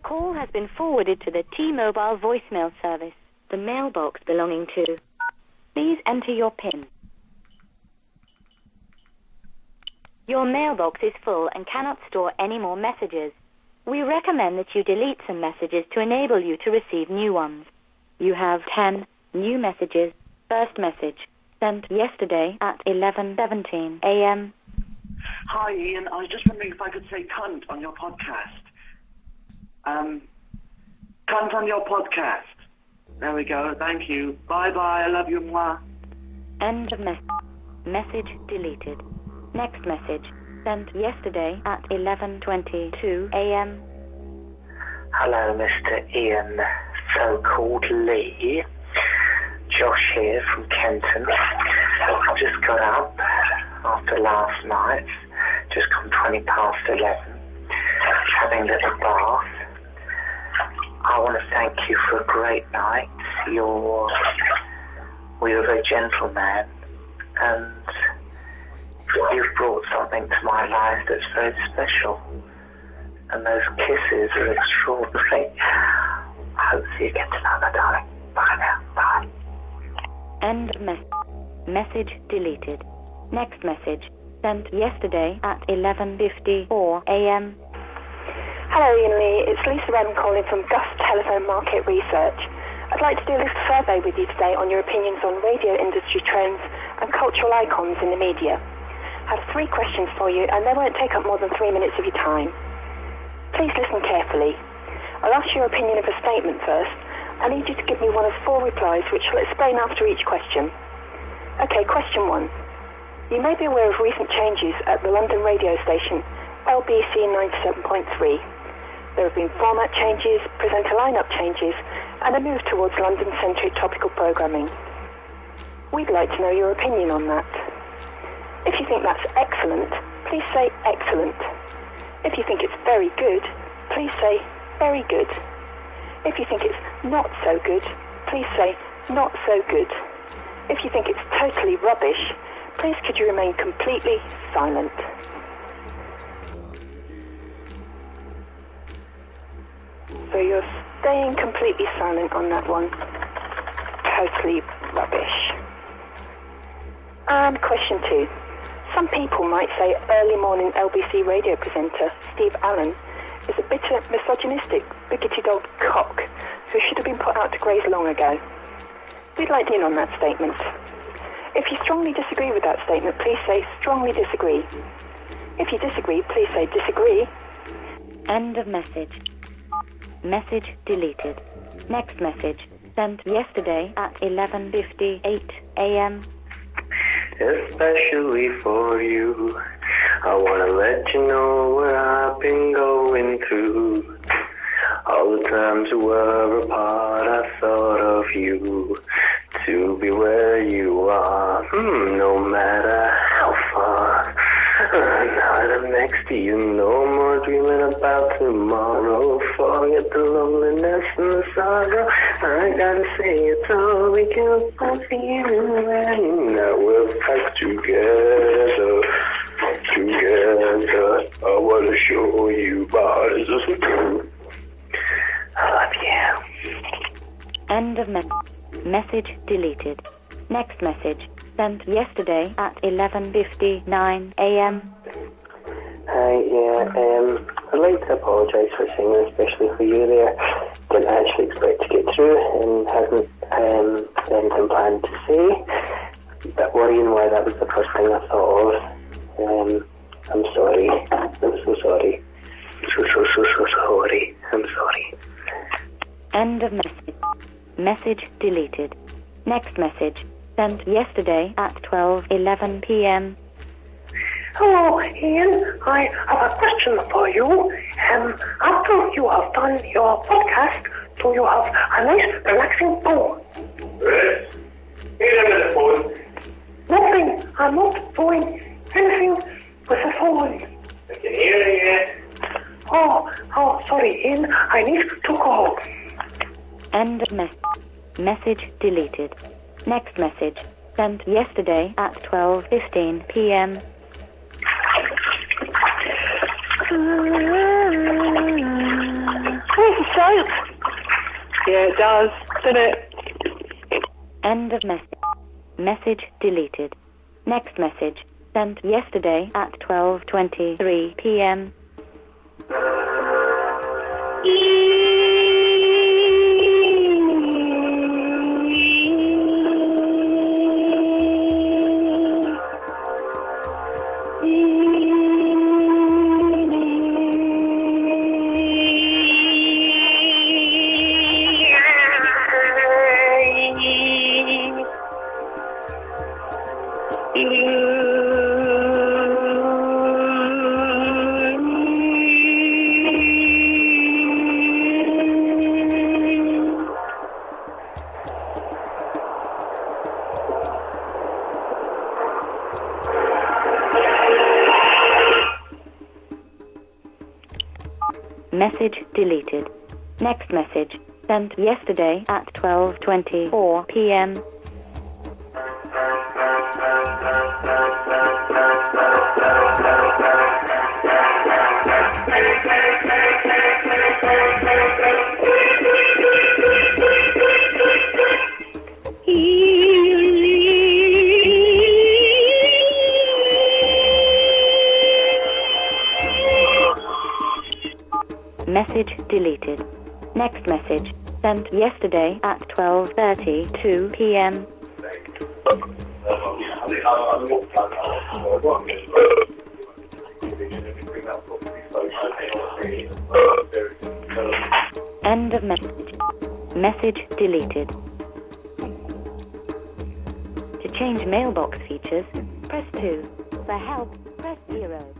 call has been forwarded to the T-Mobile voicemail service. The mailbox belonging to. Please enter your PIN. Your mailbox is full and cannot store any more messages. We recommend that you delete some messages to enable you to receive new ones. You have 10 new messages. First message sent yesterday at 11:17 a.m. Hi, Iain. I was just wondering if I could say cunt on your podcast. Um, cunt on your podcast. There we go. Thank you. Bye bye. I love you, moi. End of message. Message deleted. Next message sent yesterday at 11:22 a.m. Hello, Mr. Iain, so-called Lee. Josh here from Kenton. I've just got up after last night, just come 20 past 11, having a little bath. I want to thank you for a great night. You're, well, you're a very and you've brought something to my life that's very special. And those kisses are extraordinary. I hope to see you again tonight, my darling. Bye now. Bye. End message. Message deleted. Next message sent yesterday at 11:54 a.m. Hello, Iain Lee. It's Lisa M calling from Gus Telephone Market Research. I'd like to do a little survey with you today on your opinions on radio industry trends and cultural icons in the media. I have three questions for you, and they won't take up more than three minutes of your time. Please listen carefully. I'll ask your opinion of a statement first. I need you to give me one of four replies, which I'll explain after each question. Okay, question one. You may be aware of recent changes at the London radio station, LBC 97.3. There have been format changes, presenter lineup changes, and a move towards London-centric topical programming. We'd like to know your opinion on that. If you think that's excellent, please say excellent. If you think it's very good, please say very good. If you think it's not so good, please say not so good. If you think it's totally rubbish, please could you remain completely silent. So you're staying completely silent on that one. Totally rubbish. And question two. Some people might say early morning LBC radio presenter Steve Allen is a bitter, misogynistic, bigoted old cock who should have been put out to graze long ago. We'd like in on that statement. If you strongly disagree with that statement, please say strongly disagree. If you disagree, please say disagree. End of message. Message deleted. Next message sent yesterday at 11:58 a.m. Especially for you. I wanna let you know what I've been going through. All the times we were apart, I thought of you. To be where you are, hmm, no matter how far. I'm next to you, no more dreaming about tomorrow. Forget the loneliness and the sorrow. I gotta say it's all we can both feel. And now we're back together, together. I wanna show you my eyes. I love you. End of message. Message deleted. Next message sent yesterday at 11:59 a.m. Hi, yeah, um, I'd like to apologise for saying this, especially for you there. Didn't actually expect to get through and hadn't um, anything planned to say. But worrying why that was the first thing I thought of. Um, I'm sorry. I'm so sorry. So, so, so, so sorry. I'm sorry. End of message. Message deleted. Next message sent yesterday at 12:11 p.m. Hello, Iain. I have a question for you. Um, after you have done your podcast, do you have a nice, relaxing phone? Yes. Here a minute, phone. Nothing. I'm not doing anything with the phone. I can hear you. Oh, oh, sorry, Iain. I need to go. End of message. Message deleted. Next message sent yesterday at 12:15 p.m. squeaky soap. Yeah, it does, doesn't it? End of message. Message deleted. Next message sent yesterday at 12:23 p.m. Message deleted. Next message sent yesterday at 12:24 p.m. Message deleted. Next message sent yesterday at 12:32 p.m. End of message. Message deleted. To change mailbox features, press 2. For help, press 0.